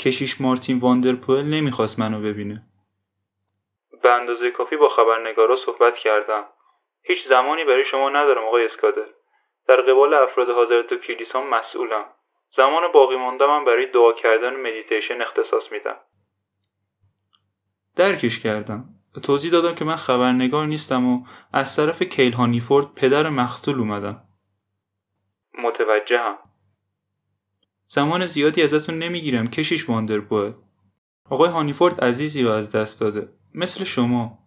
کشیش مارتین واندرپوئل نمی‌خواست منو ببینه. به اندازه کافی با خبرنگارا صحبت کردم. هیچ زمانی برای شما ندارم آقای اسکادر. در قبال افراد حاضر تو کلیسا مسئولم. زمان باقی مانده من برای دعا کردن و مدیتیشن اختصاص میدم. درکش کردم. توضیح دادم که من خبرنگار نیستم و از طرف کیل هانیفورد پدر مقتول اومدم. متوجهم. زمان زیادی ازتون نمی‌گیرم کشیش واندربوه آقای هانیفورد عزیزی رو از دست داده. مثل شما.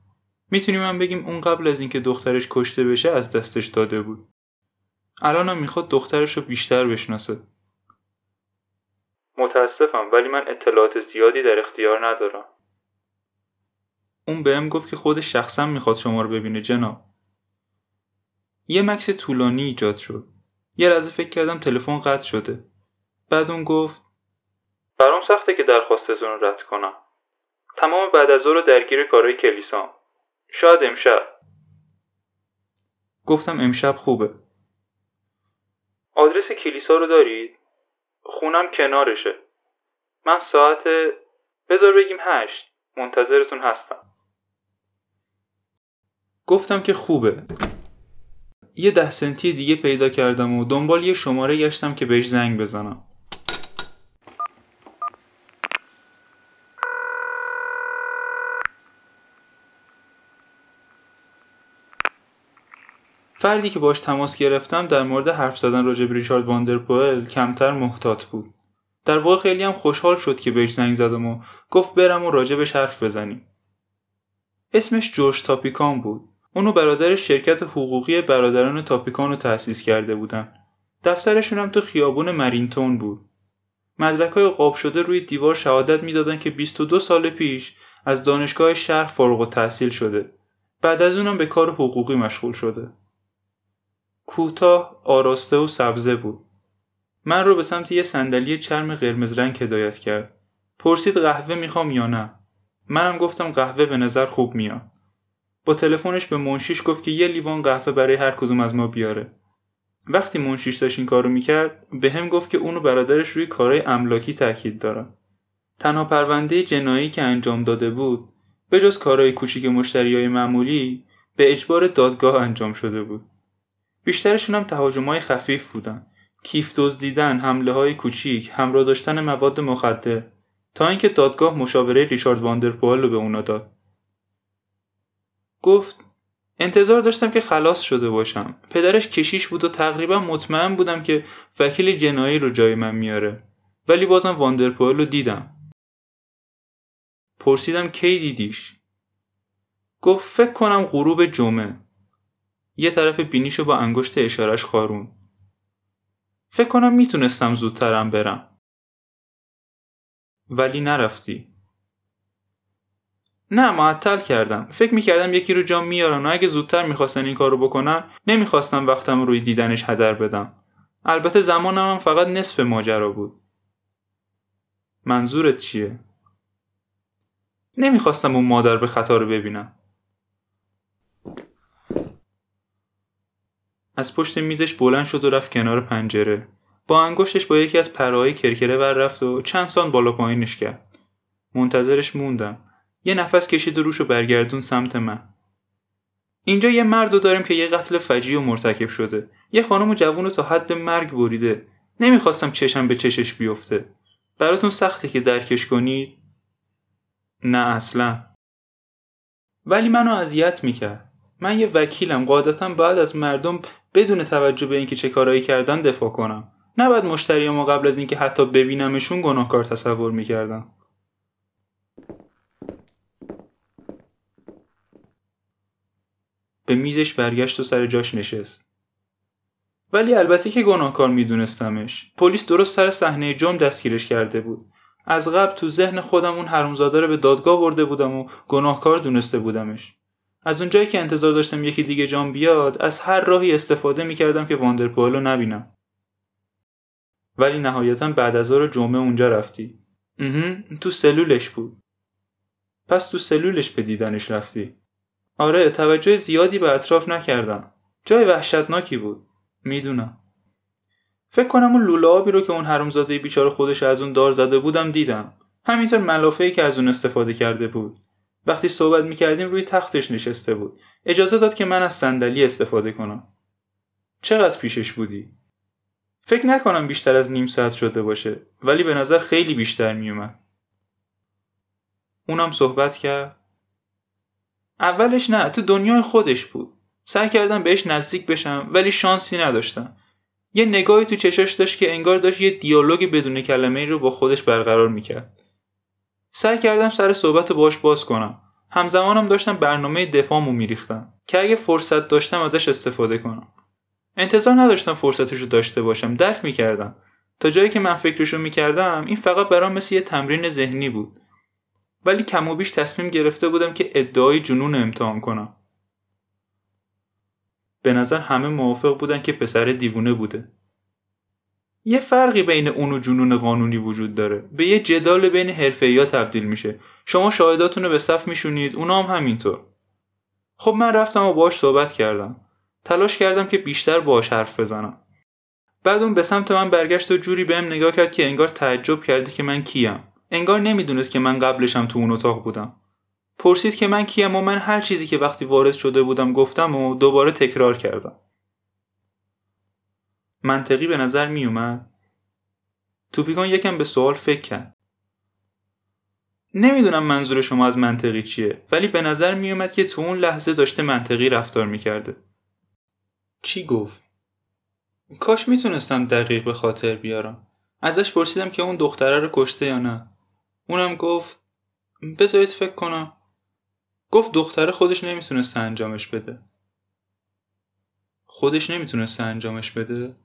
می‌تونیم من بگیم اون قبل از اینکه دخترش کشته بشه از دستش داده بود. الانم می‌خواد دخترش رو بیشتر بشناسه. متاسفم ولی من اطلاعات زیادی در اختیار ندارم. اون بهم گفت که خودش شخصا می‌خواد شما رو ببینه جناب. یه مکس طولانی ایجاد شد. یه لحظه فکر کردم تلفن قطع شده. بعد اون گفت برام سخته که درخواستتون رو رد کنم. تمام بعد از رو درگیر کارهای کلیسام. شاید امشب. گفتم امشب خوبه. آدرس کلیسا رو دارید؟ خونم کنارشه. من ساعت بذار بگیم هشت. منتظرتون هستم. گفتم که خوبه. یه ده سنتی دیگه پیدا کردم و دنبال یه شماره گشتم که بهش زنگ بزنم. فردی که باش تماس گرفتم در مورد حرف زدن راجع به ریچارد واندرپوئل کمتر محتاط بود. در واقع خیلی هم خوشحال شد که بهش زنگ زدم و گفت برم و راجبش حرف بزنیم. اسمش جورج تاپیکان بود. اونو برادر شرکت حقوقی برادران تاپیکان رو تأسیس کرده بودن. دفترشون هم تو خیابون مرینتون بود. مدرک های قاب شده روی دیوار شهادت می‌دادن که 22 سال پیش از دانشگاه شهر فارغ و تحصیل شده. بعد از اونم به کار حقوقی مشغول شده. کوتاه آراسته و سبزه بود. من رو به سمت یه صندلی چرم قرمز رنگ هدایت کرد. پرسید قهوه می‌خوام یا نه؟ منم گفتم قهوه به نظر خوب میاد. با تلفنش به منشیش گفت که یه لیوان قهوه برای هر کدوم از ما بیاره. وقتی منشیش داشت این کارو می‌کرد به هم گفت که اونو برادرش روی کارهای املاکی تاکید دارن تنها پرونده جنایی که انجام داده بود به جز کارهای کوچیک مشتری های معمولی به اجبار دادگاه انجام شده بود. بیشترشون هم تهاجم های خفیف بودن. کیف دزدیدن حمله های کوچیک همراه داشتن مواد مخدر. تا اینکه دادگاه مشاوره ریچارد واندرپوئل رو به اونا داد. گفت انتظار داشتم که خلاص شده باشم. پدرش کشیش بود و تقریبا مطمئن بودم که وکیل جنایی رو جای من میاره. ولی بازم واندرپوئل رو دیدم. پرسیدم کی دیدیش؟ گفت فکر کنم غروب جمعه. یه طرف بینیشو با انگشت اشارش خارون فکر کنم می‌تونستم زودترم برم. ولی نرفتی. نه معطل کردم. فکر می‌کردم یکی رو جام میارن و اگه زودتر می‌خواستن این کارو بکنن نمی‌خواستم وقتم روی دیدنش هدر بدم. البته زمانم هم فقط نصف ماجرا بود. منظورت چیه؟ نمی‌خواستم اون مادر به خطا رو ببینم. از پشت میزش بلند شد و رفت کنار پنجره. با انگشتش با یکی از پرهای کرکره ور رفت و چند سان بالا پایینش کرد. منتظرش موندم. یه نفس کشید و روشو برگردون سمت من. اینجا یه مرد داریم که یه قتل فجی و مرتکب شده. یه خانم جوون رو تا حد مرگ بریده. نمی‌خواستم چشم به چشش بیفته. براتون سخته که درکش کنید؟ نه اصلا. ولی منو اذیت می‌کرد. من یه وکیلم قاعدتا باید از مردم بدون توجه به اینکه چه کارایی کردن دفاع کنم. نباید مشتری ما قبل از اینکه حتی ببینمشون گناهکار تصور می‌کردم. به میزش برگشت و سر جاش نشست. ولی البته که گناهکار میدونستمش. پلیس درست سر صحنه جرم دستگیرش کرده بود. از قبل تو ذهن خودم اون حرومزاده رو به دادگاه برده بودم و گناهکار دونسته بودمش. از اونجایی که انتظار داشتم یکی دیگه جام بیاد از هر راهی استفاده می‌کردم که واندرپول رو نبینم. ولی نهایتا بعد از ظهر جمعه اونجا رفتی. تو سلولش بود. پس تو سلولش به دیدنش رفتی. آره توجه زیادی به اطراف نکردم. جای وحشتناکی بود. می‌دونم. فکر کنم اون لوله آبی رو که اون حرومزاده بیچاره خودش از اون دار زده بودم دیدم. همینطور ملافه که از اون استفاده کرده بود. وقتی صحبت می‌کردیم روی تختش نشسته بود. اجازه داد که من از صندلی استفاده کنم. چقدر پیشش بودی؟ فکر نکنم بیشتر از نیم ساعت شده باشه ولی به نظر خیلی بیشتر میومد اونم صحبت کرد. اولش نه تو دنیای خودش بود. سعی کردم بهش نزدیک بشم ولی شانسی نداشتم. یه نگاهی تو چشاش داشت که انگار داشت یه دیالوگ بدون کلمه ای رو با خودش برقرار می‌کرد. سعی کردم سر صحبت باش باز کنم. همزمانم داشتم برنامه دفاعمو میریختم که اگه فرصت داشتم ازش استفاده کنم. انتظار نداشتم فرصتشو داشته باشم. درک می‌کردم. تا جایی که من فکرشو می‌کردم این فقط برام مثل یه تمرین ذهنی بود. ولی کم و بیش تصمیم گرفته بودم که ادعای جنون امتحان کنم. به نظر همه موافق بودن که پسر دیوونه بوده. یه فرقی بین اون و جنون قانونی وجود داره. به یه جدال بین حرفه تبدیل میشه. شما شاهداتون به صف میشونید اونا هم همینطور. خب من رفتم و باش صحبت کردم. تلاش کردم که بیشتر باش حرف بزنم. بعد اون به سمت من برگشت و جوری بهم نگاه کرد که انگار تعجب کرده که من کیم. انگار نمی‌دونست که من قبلشم تو اون اتاق بودم. پرسید که من کیم و من هر چیزی که وقتی وارد شده بودم گفتم و دوباره تکرار کردم. منطقی به نظر می اومد توپیکان یکم به سوال فکر کرد. نمی‌دونم منظور شما از منطقی چیه ولی به نظر می اومد که تو اون لحظه داشته منطقی رفتار می‌کرده. چی گفت؟ کاش می‌تونستم دقیق به خاطر بیارم. ازش پرسیدم که اون دختره رو کشته یا نه. اونم گفت بذارید فکر کنم. گفت دختره خودش نمی‌تونسته انجامش بده. خودش نمی‌تونسته انجامش بده؟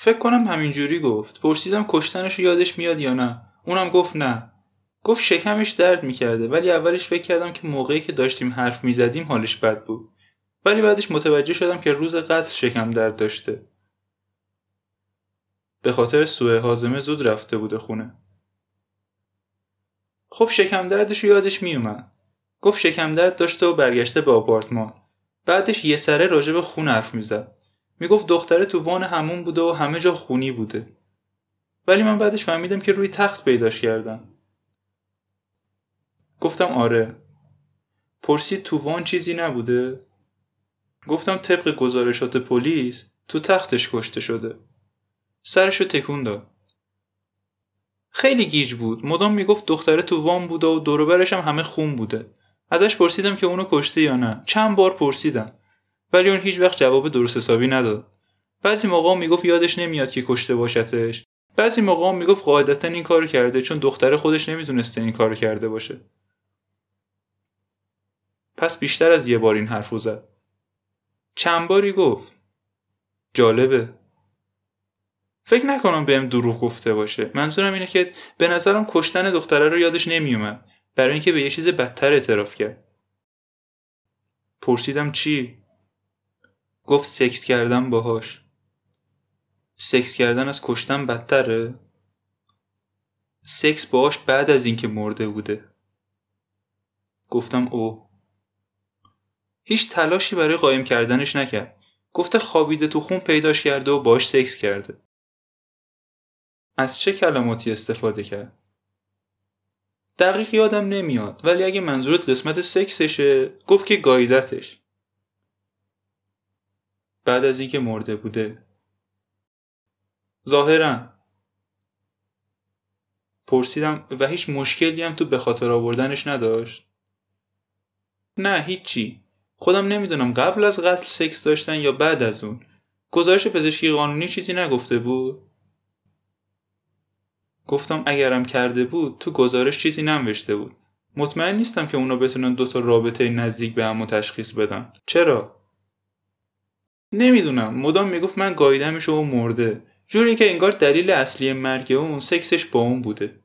فکر کنم همینجوری گفت. پرسیدم کشتنش یادش میاد یا نه. اونم گفت نه. گفت شکمش درد می‌کرده ولی اولش فکر کردم که موقعی که داشتیم حرف می‌زدیم حالش بد بود. ولی بعدش متوجه شدم که روز قتل شکم درد داشته. به خاطر سوء حازمه زود رفته بوده خونه. خب شکم دردش یادش میومد گفت شکم درد داشته و برگشته به آپارتمان. بعدش یه سره راجع به خون حرف می‌زد. می‌گفت دختره تو وان همون بوده و همه جا خونی بوده. ولی من بعدش فهمیدم که روی تخت پیداش کردم. گفتم آره. پرسید تو وان چیزی نبوده؟ گفتم طبق گزارشات پلیس تو تختش کشته شده. سرشو تکون داد. خیلی گیج بود. مدام می‌گفت دختره تو وام بوده و دوروبرش هم همه خون بوده. ازش پرسیدم که اونو کشته یا نه. چند بار پرسیدم. ولی اون هیچ وقت جواب درست حسابی نداد. بعضی موقع می‌گفت یادش نمیاد که کشته باشتش. بعضی موقع می‌گفت قاعدتا این کارو کرده چون دختره خودش نمی‌تونسته این کارو کرده باشه. پس بیشتر از یه بار این حرفو زد. چند باری گفت. جالبه. فکر نکنم بهم دروغ گفته باشه. منظورم اینه که به نظرم کشتن دختره رو یادش نمیومد برای اینکه به یه چیز بدتر اعتراف کرد. پرسیدم چی؟ گفت سکس کردن باهاش. سکس کردن از کشتن بدتره؟ سکس باهاش بعد از اینکه مرده بوده. گفتم او هیچ تلاشی برای قایم کردنش نکرد. گفته خوابیده تو خون پیداش کرده و باش سکس کرده. از چه کلماتی استفاده کرد؟ دقیق یادم نمیاد ولی اگه منظورت قسمت سکسشه گفت که گایدتش. بعد از اینکه مرده بوده. ظاهرا. پرسیدم و هیچ مشکلی هم تو به خاطر آوردنش نداشت؟ نه هیچی. خودم نمی‌دونم قبل از قتل سکس داشتن یا بعد از اون. گزارش پزشکی قانونی چیزی نگفته بود؟ گفتم اگرم کرده بود تو گزارش چیزی ننوشته بود. مطمئن نیستم که اونا بتونن دوتا رابطه نزدیک به همو تشخیص بدن. چرا؟ نمی‌دونم. مدام می‌گفت من گاییدمش و مرده. جوری که انگار دلیل اصلی مرگ اون سکسش با اون بوده.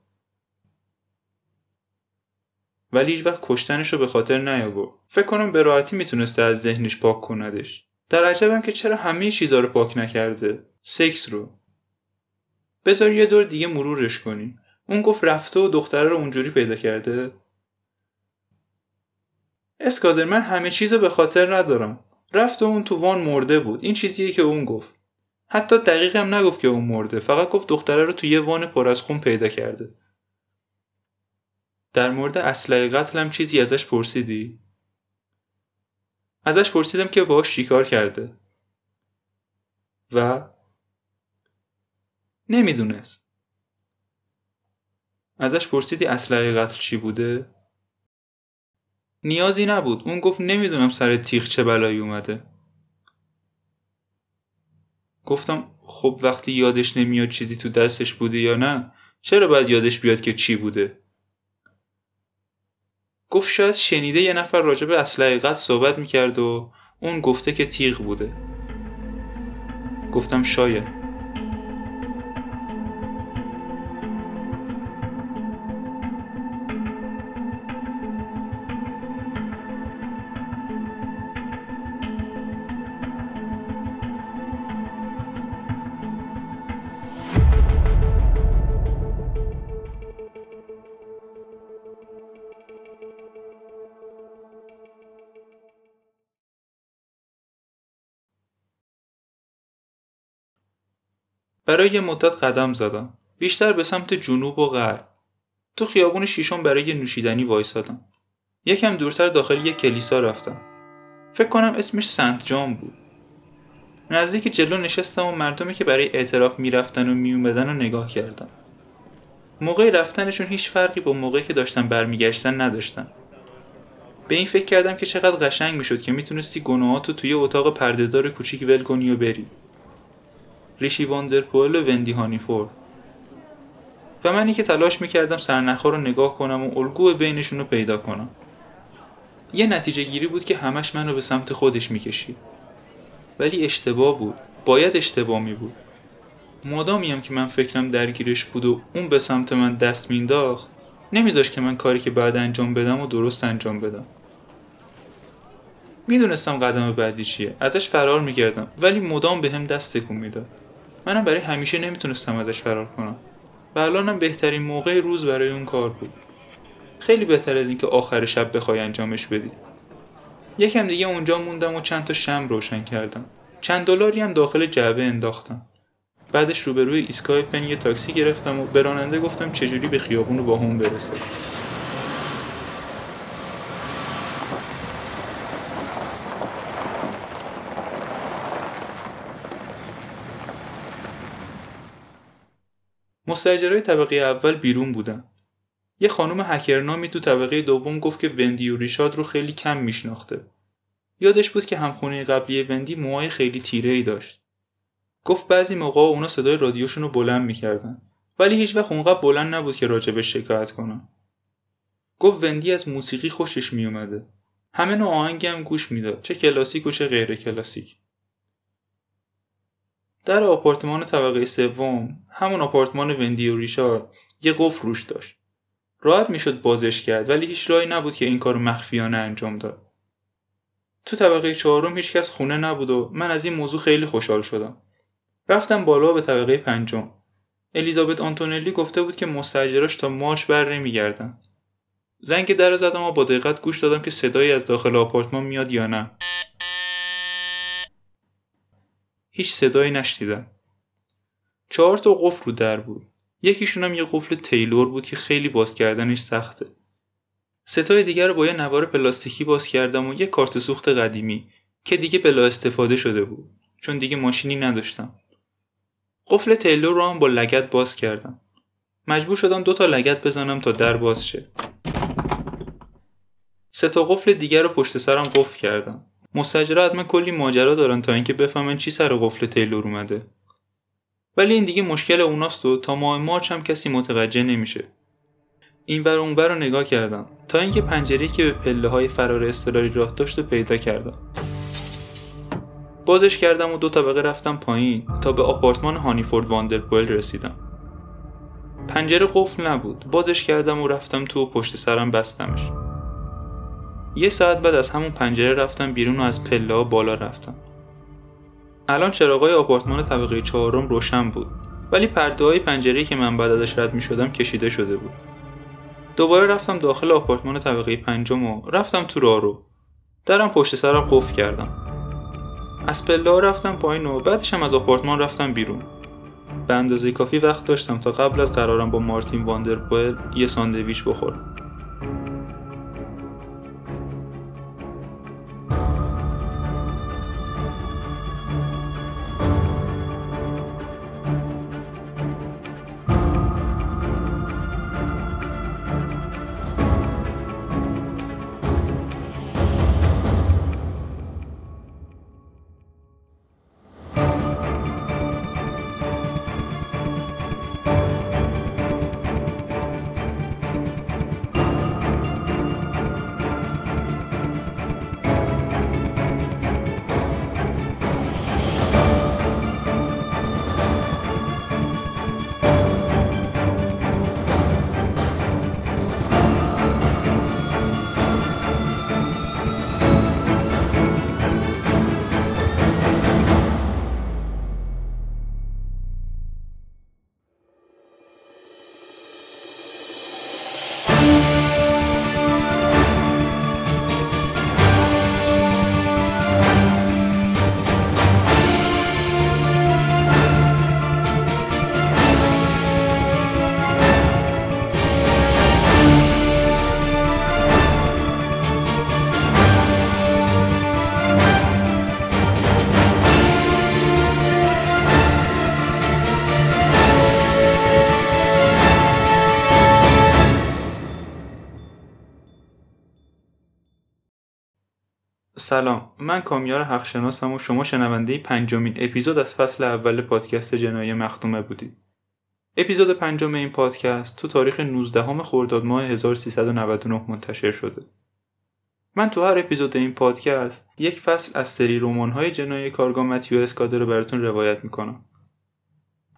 ولی هیچ وقت کشتنش رو به خاطر نیاورد. فکر کنم به راحتی می‌تونسته از ذهنش پاک کندش. در عجبم که چرا همه چیزا رو پاک نکرده. سکس رو. بذار یه دور دیگه مرورش کنیم. اون گفت رفته و دختره رو اونجوری پیدا کرده. اسکادر من همه چیز رو به خاطر ندارم. رفت و اون تو وان مرده بود. این چیزیه که اون گفت. حتی دقیق هم نگفت که اون مرده. فقط گفت دختره رو تو یه وان پر از خون پیدا کرده. در مورد اسلحه قتلم چیزی ازش پرسیدی؟ ازش پرسیدم که باهاش چیکار کرده. و نمی‌دونست. ازش پرسیدی اسلحه قتل چی بوده؟ نیازی نبود. اون گفت نمی‌دونم سر تیغ چه بلایی اومده. گفتم خب وقتی یادش نمیاد چیزی تو دستش بوده یا نه چرا باید یادش بیاد که چی بوده؟ گفت شاید شنیده یه نفر راجب اسلحه قتل صحبت می‌کرد و اون گفته که تیغ بوده. گفتم شاید. برای یه مدت قدم زدم. بیشتر به سمت جنوب و غرب. تو خیابون شیشم برای نوشیدنی وایسادم. یکم دورتر داخل یک کلیسا رفتم. فکر کنم اسمش سنت جان بود. نزدیک جلو نشستم و مردمی که برای اعتراف می‌رفتن و میومدن رو نگاه کردم. موقع رفتنشون هیچ فرقی با موقعی که داشتن برمیگشتن نداشتن. به این فکر کردم که چقدر قشنگ می‌شد که می‌تونستی گناهاتو توی اتاق پردهدار کوچیک ول کنی و بری. ریشی واندرپول و وندی هانیفورد و منی که تلاش می‌کردم سرنخها رو نگاه کنم و الگو بینشون رو پیدا کنم. یه نتیجه گیری بود که همش منو به سمت خودش می‌کشید. ولی اشتباه بود. باید اشتباه می بود مادامیم که من فکرم درگیرش بود و اون به سمت من دست مینداخت نمیذاش که من کاری که بعد انجام بدم و درست انجام بدم. می‌دونستم قدم بعدی چیه. ازش فرار می‌کردم ولی مدام به هم دست تکون می‌داد. منم برای همیشه نمی‌تونستم ازش فرار کنم. و الانم بهترین موقع روز برای اون کار بود. خیلی بهتر از اینکه آخر شب بخوای انجامش بدی. یکم دیگه اونجا موندم و چند تا شم روشن کردم. چند دلاری هم داخل جعبه انداختم. بعدش روبروی ایستگاه پن یه تاکسی گرفتم و به راننده گفتم چجوری به خیابون رو با هم برسه. مستجرای طبقه اول بیرون بودن. یه خانم هکرنامی تو طبقه دوم گفت که وندی و ریشاد رو خیلی کم میشناخته. یادش بود که همخونه قبلی وندی موهای خیلی تیره ای داشت. گفت بعضی موقع اونا صدای رادیوشون رو بلند می‌کردن. ولی هیچ وقت اونقدر بلند نبود که راجبش شکایت کنن. گفت وندی از موسیقی خوشش میومده. همه نوع آهنگی هم گوش می‌داد چه کلاسیک و چه غیر کلاسیک. در آپارتمان طبقه سوم همون آپارتمان وندی و ریشارد یه قفل روش داشت. راحت می‌شد بازش کرد ولی هیچ راهی نبود که این کار مخفیانه انجام داد. تو طبقه چهارم هیچکس خونه نبود و من از این موضوع خیلی خوشحال شدم. رفتم بالا به طبقه پنجم. الیزابت آنتونلی گفته بود که مستجراش تا مارش بر نمیگردن. زنگ در زدم و با دقت گوش دادم که صدایی از داخل آپارتمان میاد یا نه. هیچ صدایی نشنیدم. چهار تا قفل رو در بود. یکیشون هم یه قفل تیلور بود که خیلی باز کردنش سخته. ستای دیگر رو با یه نوار پلاستیکی باز کردم و یه کارت سوخت قدیمی که دیگه بلا استفاده شده بود چون دیگه ماشینی نداشتم. قفل تیلور رو هم با لگت باز کردم. مجبور شدم دو تا لگت بزنم تا در باز شه. سه تا قفل دیگر رو پشت سرم قفل کردم. مستأجرا حتما کلی ماجرا دارن تا اینکه بفهمن چی سر قفل تیلور اومده. ولی این دیگه مشکل اوناست و تا ماه March هم کسی متوجه نمیشه. این ور اون ور رو نگاه کردم. تا اینکه پنجره که به پله های فرار اضطراری راه داشت و پیدا کردم. بازش کردم و دو طبقه رفتم پایین تا به آپارتمان هانیفورد واندرپوئل رسیدم. پنجره قفل نبود. بازش کردم و رفتم تو و پشت سرم بستمش. یه ساعت بعد از همون پنجره رفتم بیرون و از پله بالا رفتم. الان چراغای آپارتمان طبقه چهارم روشن بود ولی پرده های پنجره که من بعد ازش رد می شدم کشیده شده بود. دوباره رفتم داخل آپارتمان طبقه پنجم و رفتم تو راهرو درم پشت سرم قفل کردم. از پله رفتم پایین و بعدش هم از آپارتمان رفتم بیرون. به اندازه کافی وقت داشتم تا قبل از قرارم با مارتین واندرپوئل یه ساندویچ بخورم. سلام. من کامیار حقشناسم و شما شنونده پنجمین اپیزود از فصل اول پادکست جنایی مختومه بودید. اپیزود پنجم این پادکست تو تاریخ 19 خرداد ماه 1399 منتشر شده. من تو هر اپیزود این پادکست یک فصل از سری های جنایی کارگاه متیو اسکاده رو براتون روایت می‌کنم.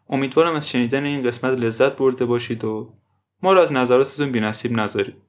امیدوارم از شنیدن این قسمت لذت برده باشید و ما رو از نظراتتون بینصیب نذارید.